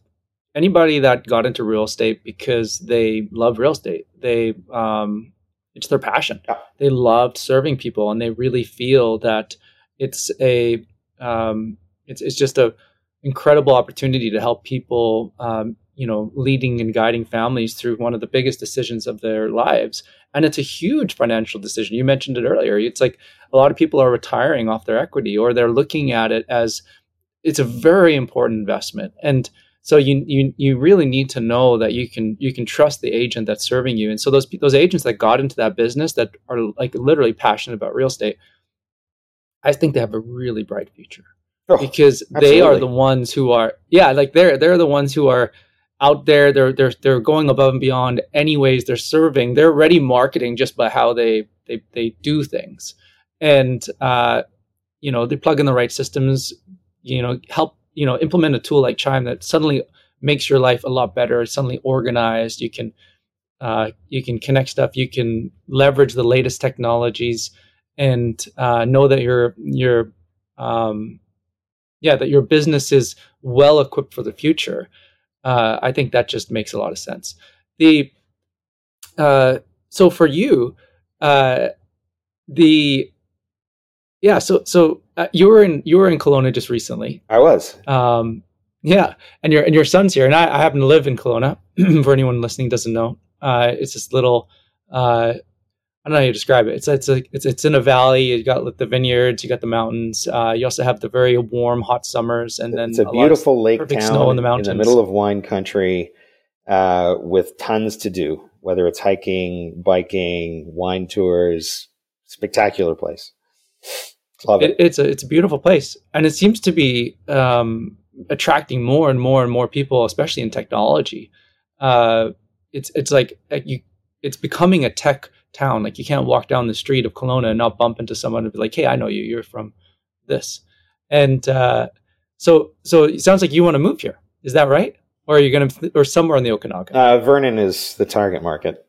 anybody that got into real estate because they love real estate, they um, it's their passion. Yeah. They loved serving people, and they really feel that it's a um, it's it's just a incredible opportunity to help people. Um, you know, leading and guiding families through one of the biggest decisions of their lives, and it's a huge financial decision. You mentioned it earlier. It's like a lot of people are retiring off their equity, or they're looking at it as it's a very important investment, and so you you you really need to know that you can you can trust the agent that's serving you. And so those those agents that got into that business that are like literally passionate about real estate, I think they have a really bright future. Oh, because absolutely. they are the ones who are yeah, like they're they're the ones who are out there they're they're they're going above and beyond anyways they're serving they're already marketing just by how they they they do things and uh you know they plug in the right systems you know help you know implement a tool like chime that suddenly makes your life a lot better It's suddenly organized. You can uh, you can connect stuff. You can leverage the latest technologies and uh, know that your your um, yeah that your business is well equipped for the future. Uh, i think that just makes a lot of sense. The uh, so for you uh, the yeah so so uh, you were in you were in Kelowna just recently. I was. Um, yeah, and your and your son's here, and I, I happen to live in Kelowna. for anyone listening doesn't know, uh, it's this little. Uh, I don't know how you describe it. It's it's a, it's it's in a valley. You got the vineyards, you got the mountains. Uh, you also have the very warm, hot summers, and then it's a, a beautiful lake town snow in the mountains, in the middle of wine country, uh, with tons to do. Whether it's hiking, biking, wine tours, spectacular place. Love it. it. It's a it's a beautiful place, and it seems to be um, attracting more and more and more people, especially in technology. Uh, it's it's like uh, you it's becoming a tech town. Like you can't walk down the street of Kelowna and not bump into someone and be like, "Hey, I know you. You're from this." And uh, so so it sounds like you want to move here. Is that right? Or are you going to or somewhere in the Okanagan? Uh, Vernon is the target market.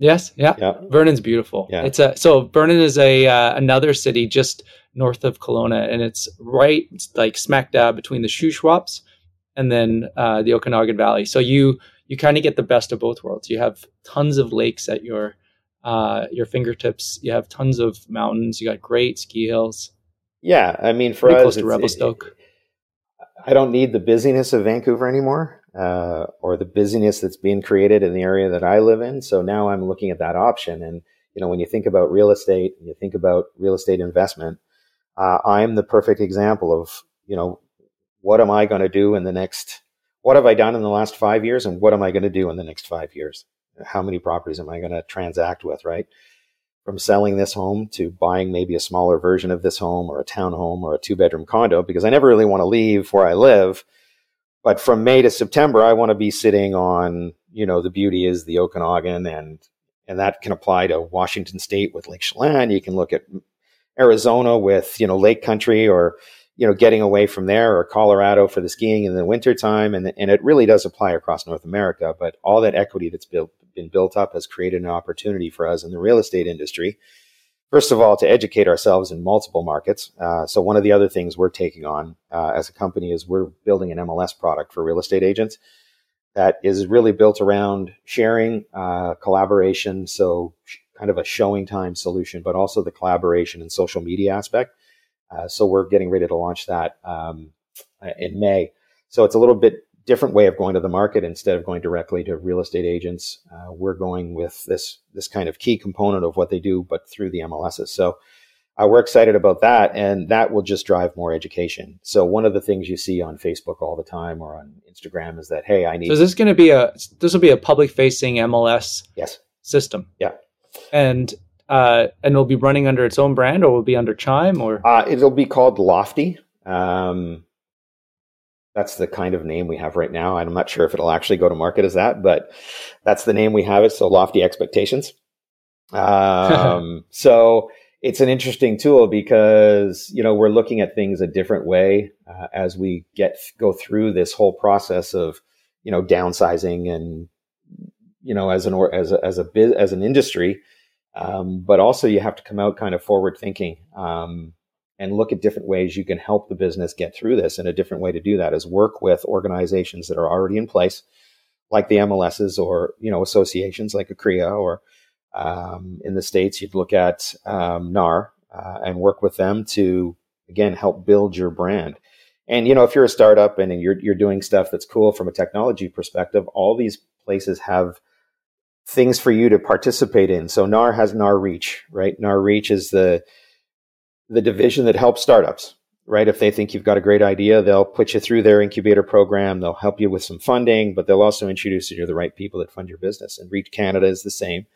Yes, yeah. yeah. Vernon's beautiful. Yeah. It's a so Vernon is a uh, another city just north of Kelowna, and it's right it's like smack dab between the Shuswaps and then uh, the Okanagan Valley. So you you kind of get the best of both worlds. You have tons of lakes at your uh, your fingertips. You have tons of mountains. You got great ski hills. Yeah, I mean, for Pretty us, close to it's- it- Revelstoke. I don't need the busyness of Vancouver anymore, uh, or the busyness that's being created in the area that I live in. So now I'm looking at that option. And you know, when you think about real estate, and you think about real estate investment, uh, I'm the perfect example of you know what am I going to do in the next? What have I done in the last five years, and what am I going to do in the next five years? How many properties am I going to transact with? Right from selling this home to buying maybe a smaller version of this home or a townhome or a two bedroom condo because I never really want to leave where I live. But from May to September, I want to be sitting on, you know, the beauty is the Okanagan and and that can apply to Washington State with Lake Chelan. You can look at Arizona with, you know, Lake Country or, you know, getting away from there or Colorado for the skiing in the wintertime. And, and it really does apply across North America. But all that equity that's built been built up has created an opportunity for us in the real estate industry. First of all, to educate ourselves in multiple markets. Uh, so one of the other things we're taking on uh, as a company is we're building an MLS product for real estate agents that is really built around sharing, uh, collaboration. So kind of a ShowingTime solution, but also the collaboration and social media aspect. Uh, so we're getting ready to launch that um, in May. So it's a little bit different way of going to the market instead of going directly to real estate agents. Uh, we're going with this this kind of key component of what they do, but through the MLSs. So uh, we're excited about that, and that will just drive more education. So one of the things you see on Facebook all the time or on Instagram is that hey, I need So is this going to be a this will be a public facing MLS yes, system? Yeah. And uh, and it'll be running under its own brand, or will it be under Chime, or uh, it'll be called Lofty. Um, that's the kind of name we have right now. I'm not sure if it'll actually go to market as that, but that's the name we have it. So lofty expectations. Um, so it's an interesting tool because you know we're looking at things a different way uh, as we get go through this whole process of you know downsizing and you know as an or as a, as a biz, as an industry, um, but also you have to come out kind of forward thinking. Um, and look at different ways you can help the business get through this. And a different way to do that is work with organizations that are already in place, like the MLSs or you know associations like ACREA or um, in the states you'd look at um, NAR uh, and work with them to again help build your brand. And you know if you're a startup and you're you're doing stuff that's cool from a technology perspective, all these places have things for you to participate in. So NAR has NAR Reach, right? NAR Reach is the the division that helps startups, right? If they think you've got a great idea, they'll put you through their incubator program. They'll help you with some funding, but they'll also introduce you to the right people that fund your business. And Reach Canada is the same.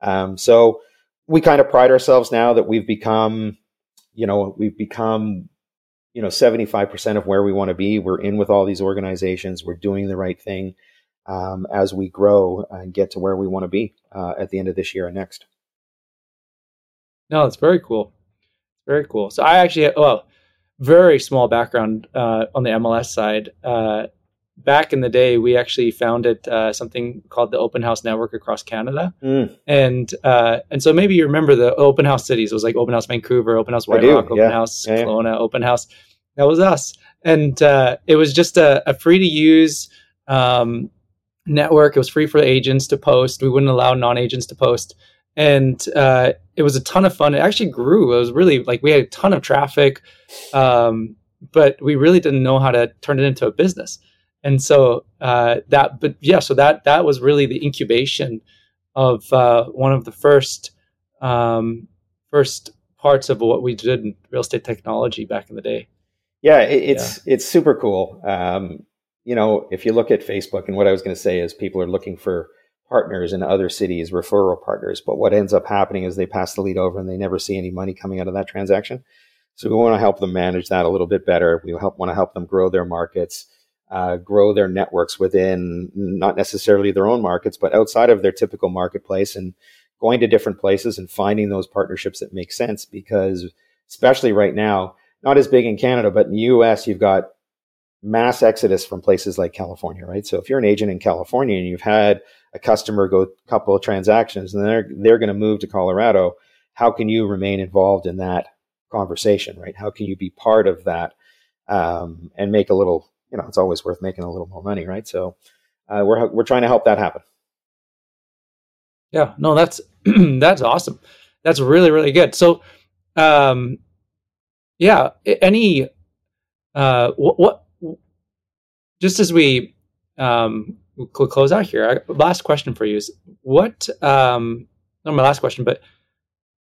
Um, so we kind of pride ourselves now that we've become, you know, we've become, you know, 75% of where we want to be. We're in with all these organizations. We're doing the right thing um, as we grow and get to where we want to be uh, at the end of this year and next. No, it's very cool. Very cool. So I actually, have well, very small background uh, on the MLS side. Uh, back in the day, we actually founded uh, something called the Open House Network across Canada, Mm, and uh, and so maybe you remember the Open House cities. It was like Open House Vancouver, Open House White Rock, Open yeah. House Yeah, yeah. Kelowna, Open House. That was us, and uh, it was just a, a free to use um, network. It was free for agents to post. We wouldn't allow non agents to post and uh, it was a ton of fun. It actually grew. It was really like we had a ton of traffic, um, but we really didn't know how to turn it into a business. And so uh, that, but yeah, so that that was really the incubation of uh, one of the first um, first parts of what we did in real estate technology back in the day. Yeah, it, it's it's super cool. Um, you know, if you look at Facebook, and what I was going to say is people are looking for partners in other cities, referral partners. But what ends up happening is they pass the lead over and they never see any money coming out of that transaction. So we want to help them manage that a little bit better. We help want to help them grow their markets, uh, grow their networks within not necessarily their own markets, but outside of their typical marketplace and going to different places and finding those partnerships that make sense. Because especially right now, not as big in Canada, but in the US, you've got mass exodus from places like California, right? So if you're an agent in California and you've had a customer go a couple of transactions and they're they're going to move to Colorado, how can you remain involved in that conversation, right? How can you be part of that um, and make a little, you know, it's always worth making a little more money, right? So uh, we're we're trying to help that happen. Yeah, no, that's that's awesome. That's really really good. So, um, yeah, any uh, what, what just as we um, we'll close out here, last question for you is what um, not my last question, but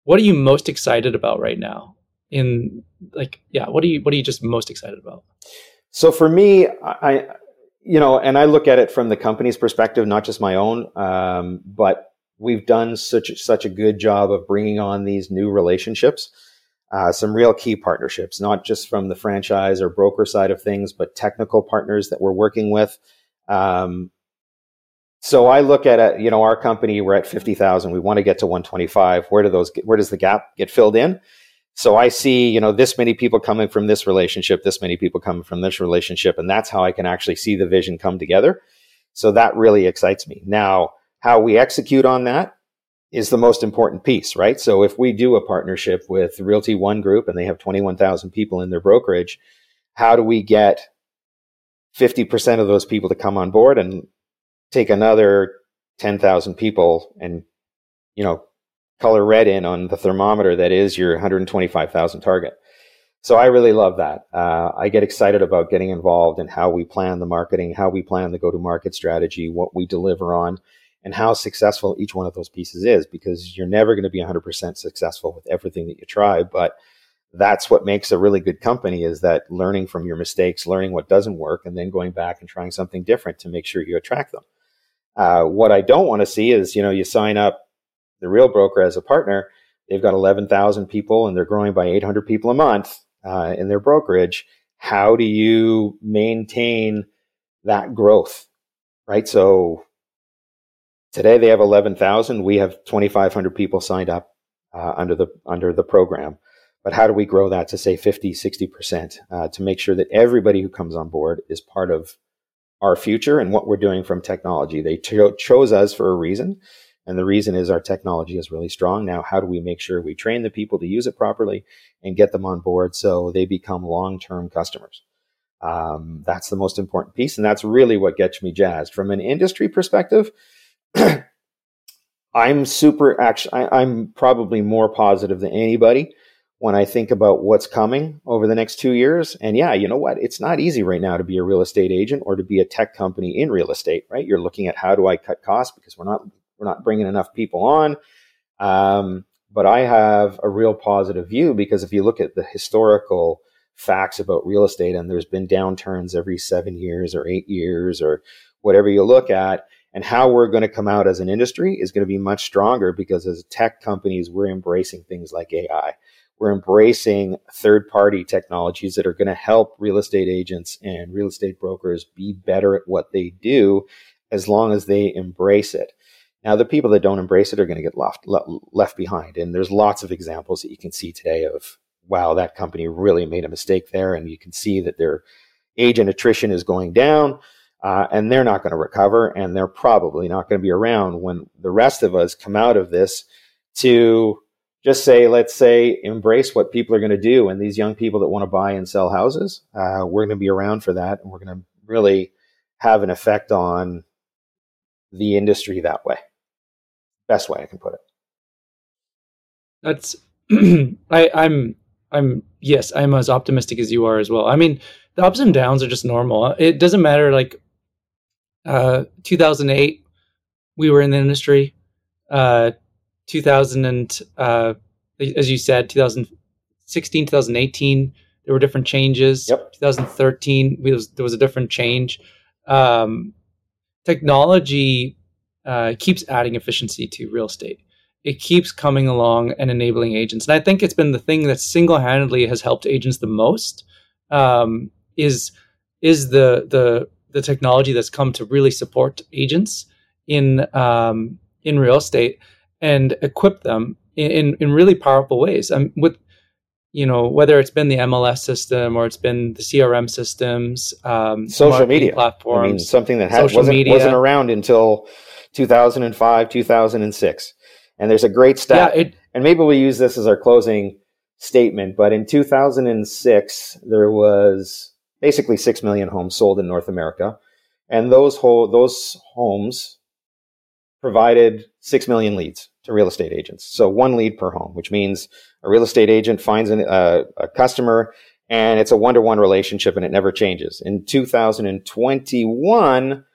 what are you most excited about right now? In like, yeah, what are you what are you just most excited about? So for me, I you know, and I look at it from the company's perspective, not just my own. Um, but we've done such such a good job of bringing on these new relationships, uh, some real key partnerships, not just from the franchise or broker side of things, but technical partners that we're working with. Um, so I look at you know, our company, we're at 50,000. We want to get to 125. Where do those, where does the gap get filled in? So I see, you know, this many people coming from this relationship, this many people coming from this relationship, and that's how I can actually see the vision come together. So that really excites me. Now, how we execute on that is the most important piece, right? So if we do a partnership with Realty One Group and they have 21,000 people in their brokerage, how do we get 50% of those people to come on board and take another 10,000 people and, you know, color red in on the thermometer that is your 125,000 target. So I really love that. Uh, I get excited about getting involved in how we plan the marketing, how we plan the go to market strategy, what we deliver on, and how successful each one of those pieces is because you're never going to be 100% successful with everything that you try. But that's what makes a really good company is that learning from your mistakes, learning what doesn't work, and then going back and trying something different to make sure you attract them. Uh, what I don't want to see is, you know, you sign up the real broker as a partner, they've got 11,000 people and they're growing by 800 people a month uh, in their brokerage. How do you maintain that growth? Right. So today they have 11,000. We have 2,500 people signed up uh, under the under the program. But how do we grow that to say 50, 60% uh, to make sure that everybody who comes on board is part of our future and what we're doing from technology? They cho- chose us for a reason. And the reason is our technology is really strong. Now, how do we make sure we train the people to use it properly and get them on board so they become long term customers? Um, that's the most important piece. And that's really what gets me jazzed. From an industry perspective, I'm super actually, I, I'm probably more positive than anybody when I think about what's coming over the next two years. And yeah, you know what? It's not easy right now to be a real estate agent or to be a tech company in real estate, right? You're looking at how do I cut costs because we're not we're not bringing enough people on. Um, but I have a real positive view because if you look at the historical facts about real estate, and there's been downturns every seven years or eight years or whatever you look at, and how we're going to come out as an industry is going to be much stronger because as tech companies, we're embracing things like AI. We're embracing third party technologies that are going to help real estate agents and real estate brokers be better at what they do as long as they embrace it. Now, the people that don't embrace it are going to get left left behind, and there's lots of examples that you can see today of wow, that company really made a mistake there, and you can see that their agent attrition is going down, uh, and they're not going to recover, and they're probably not going to be around when the rest of us come out of this to just say, let's say, embrace what people are going to do, and these young people that want to buy and sell houses, uh, we're going to be around for that, and we're going to really have an effect on the industry that way best way I can put it. That's I, I'm I'm yes, I'm as optimistic as you are as well. I mean, the ups and downs are just normal. It doesn't matter. Like, uh, 2008, we were in the industry. Uh, 2000 and uh, as you said, 2016, 2018, there were different changes. Yep. 2013, was, there was a different change. Um, technology uh, keeps adding efficiency to real estate. It keeps coming along and enabling agents, and I think it's been the thing that single-handedly has helped agents the most. Um, is is the the the technology that's come to really support agents in um, in real estate and equip them in, in really powerful ways. Um, with you know whether it's been the MLS system or it's been the CRM systems, um, social media platforms, I mean, something that had, wasn't, media. wasn't around until 2005, 2006. And there's a great stat. Yeah, it, and maybe we'll use this as our closing statement. But in 2006, there was basically 6 million homes sold in North America. And those, ho- those homes provided 6 million leads to real estate agents. So one lead per home, which means a real estate agent finds an, uh, a customer and it's a one to one relationship and it never changes. In 2021,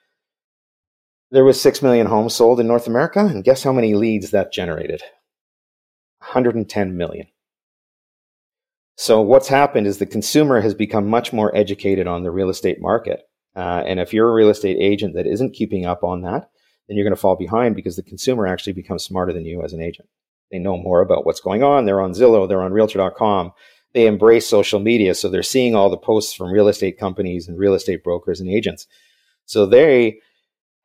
there was 6 million homes sold in North America. And guess how many leads that generated? 110 million. So what's happened is the consumer has become much more educated on the real estate market. Uh, and if you're a real estate agent that isn't keeping up on that, then you're going to fall behind because the consumer actually becomes smarter than you as an agent. They know more about what's going on. They're on Zillow, they're on realtor.com. They embrace social media. So they're seeing all the posts from real estate companies and real estate brokers and agents. So they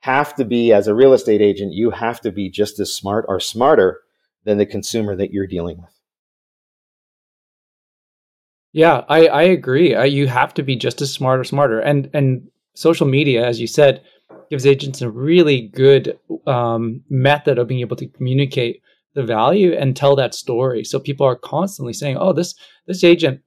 have to be, as a real estate agent, you have to be just as smart or smarter than the consumer that you're dealing with. Yeah, I, I agree. I, you have to be just as smart or smarter. And and social media, as you said, gives agents a really good um, method of being able to communicate the value and tell that story. So people are constantly saying, "Oh, this this agent,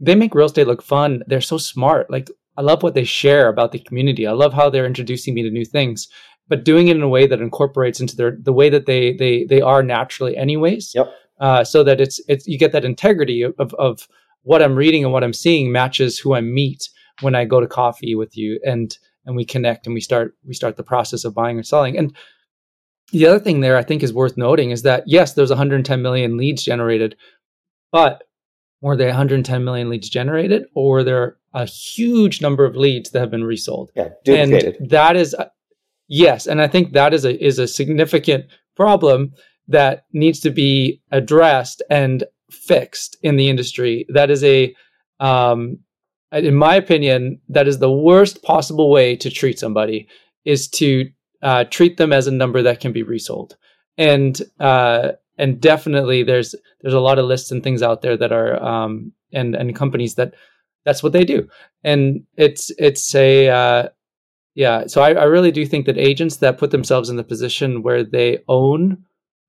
they make real estate look fun. They're so smart. Like I love what they share about the community. I love how they're introducing me to new things." But doing it in a way that incorporates into their the way that they they they are naturally, anyways. Yep. Uh, so that it's it's you get that integrity of, of of what I'm reading and what I'm seeing matches who I meet when I go to coffee with you and and we connect and we start we start the process of buying or selling. And the other thing there I think is worth noting is that yes, there's 110 million leads generated, but were they 110 million leads generated, or were there a huge number of leads that have been resold? Yeah, duplicated. And that is yes, and I think that is a is a significant problem that needs to be addressed and fixed in the industry. That is a um, in my opinion, that is the worst possible way to treat somebody is to uh, treat them as a number that can be resold. And uh, and definitely there's there's a lot of lists and things out there that are um, and and companies that that's what they do. And it's it's a uh, yeah. So I, I really do think that agents that put themselves in the position where they own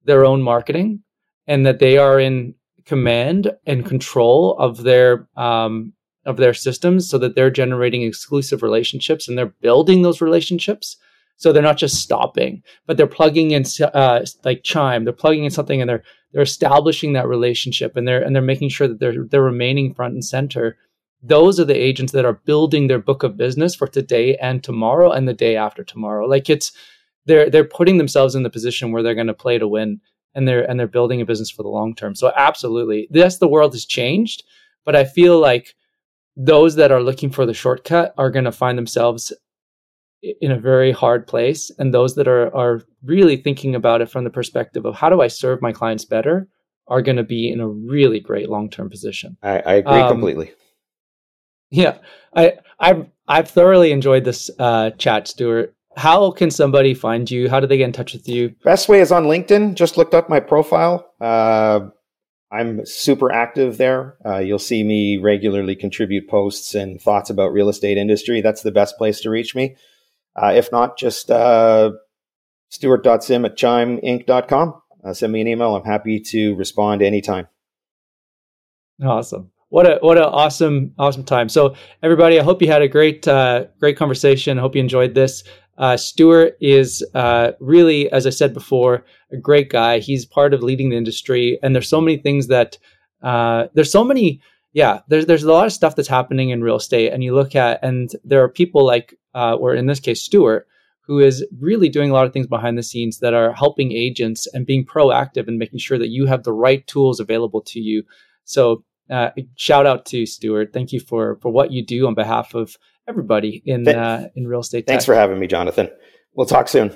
their own marketing and that they are in command and control of their um, of their systems so that they're generating exclusive relationships and they're building those relationships. So they're not just stopping but they're plugging in uh, like chime they're plugging in something and they're they're establishing that relationship and they're and they're making sure that they're they're remaining front and center. Those are the agents that are building their book of business for today and tomorrow and the day after tomorrow. Like it's they're they're putting themselves in the position where they're going to play to win and they're and they're building a business for the long term. So absolutely yes the world has changed but i feel like those that are looking for the shortcut are going to find themselves in a very hard place and those that are are really thinking about it from the perspective of how do i serve my clients better? are going to be in a really great long-term position. I, I agree um, completely. yeah i i've i've thoroughly enjoyed this uh, chat stuart. How can somebody find you? How do they get in touch with you? Best way is on linkedin. Just looked up my profile. Uh, I'm super active there. Uh, you'll see me regularly contribute posts and thoughts about real estate industry. That's the best place to reach me. Uh, if not, just uh, stuart.sim at chimeinc.com. Uh, send me an email. I'm happy to respond anytime. Awesome. What a what an awesome awesome time. So everybody, I hope you had a great uh, great conversation. I hope you enjoyed this. Uh, Stuart is uh, really, as I said before, a great guy. He's part of leading the industry, and there's so many things that uh, there's so many. Yeah, there's there's a lot of stuff that's happening in real estate, and you look at, and there are people like, uh, or in this case, Stuart, who is really doing a lot of things behind the scenes that are helping agents and being proactive and making sure that you have the right tools available to you. So, uh, shout out to Stuart. Thank you for for what you do on behalf of everybody in Th- uh, in real estate. Thanks tech. for having me, Jonathan. We'll talk soon.